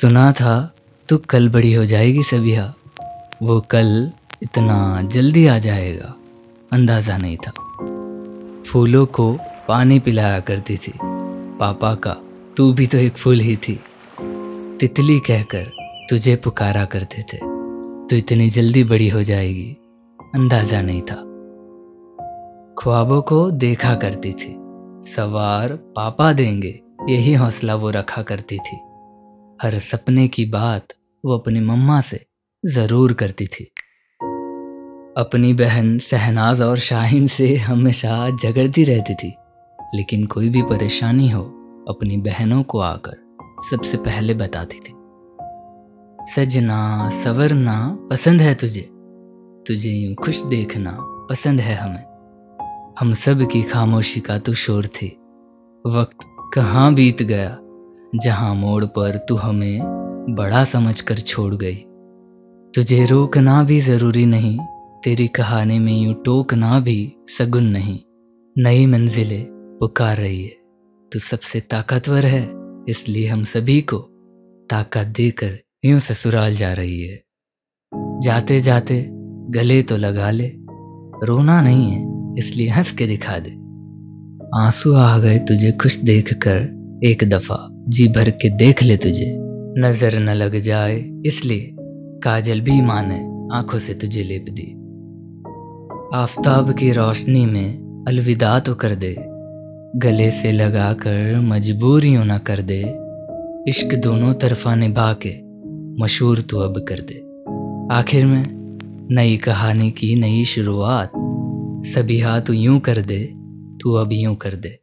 सुना था, तू कल बड़ी हो जाएगी सबिया वो कल इतना जल्दी आ जाएगा, अंदाज़ा नहीं था। फूलों को पानी पिलाया करती थी। पापा का, तू भी तो एक फूल ही थी। तितली कहकर तुझे पुकारा करते थे। तू इतनी जल्दी बड़ी हो जाएगी, अंदाज़ा नहीं था। ख्वाबों को देखा करती थी। सवार पापा देंगे, यही हौसला वो रखा करती थी। हर सपने की बात वो अपनी मम्मा से ज़रूर करती थी। अपनी बहन सहनाज और शाहीन से हमेशा झगड़ती रहती थी, लेकिन कोई भी परेशानी हो, अपनी बहनों को आकर सबसे पहले बताती थी। सजना, सवरना, पसंद है तुझे। तुझे यूँ खुश देखना पसंद है हमें। हम सब की खामोशी का तो शोर थी। वक्त कहाँ बीत गया? जहाँ मोड़ पर तू हमें बड़ा समझकर छोड़ गई। तुझे रोकना भी ज़रूरी नहीं, तेरी कहानी में यूँ टोकना भी सगुन नहीं। नई मंजिलें पुकार रही है, तू सबसे ताकतवर है, इसलिए हम सभी को ताकत देकर यूँ ससुराल जा रही है। जाते जाते गले तो लगा ले, रोना नहीं है, इसलिए हंस के दिखा दे। आँसू आ गए तुझे खुश देखकर एक दफ़ा जी भर के देख ले तुझे। नज़र न लग जाए, इसलिए काजल भी माने आँखों से तुझे लेप दी। आफताब की रोशनी में अलविदा तो कर दे, गले से लगा कर मजबूरियों ना कर दे, इश्क दोनों तरफा निभा के मशहूर तो अब कर दे। आखिर में नई कहानी की नई शुरुआत, सभी हाथ यूँ कर दे, तू अब यूँ कर दे।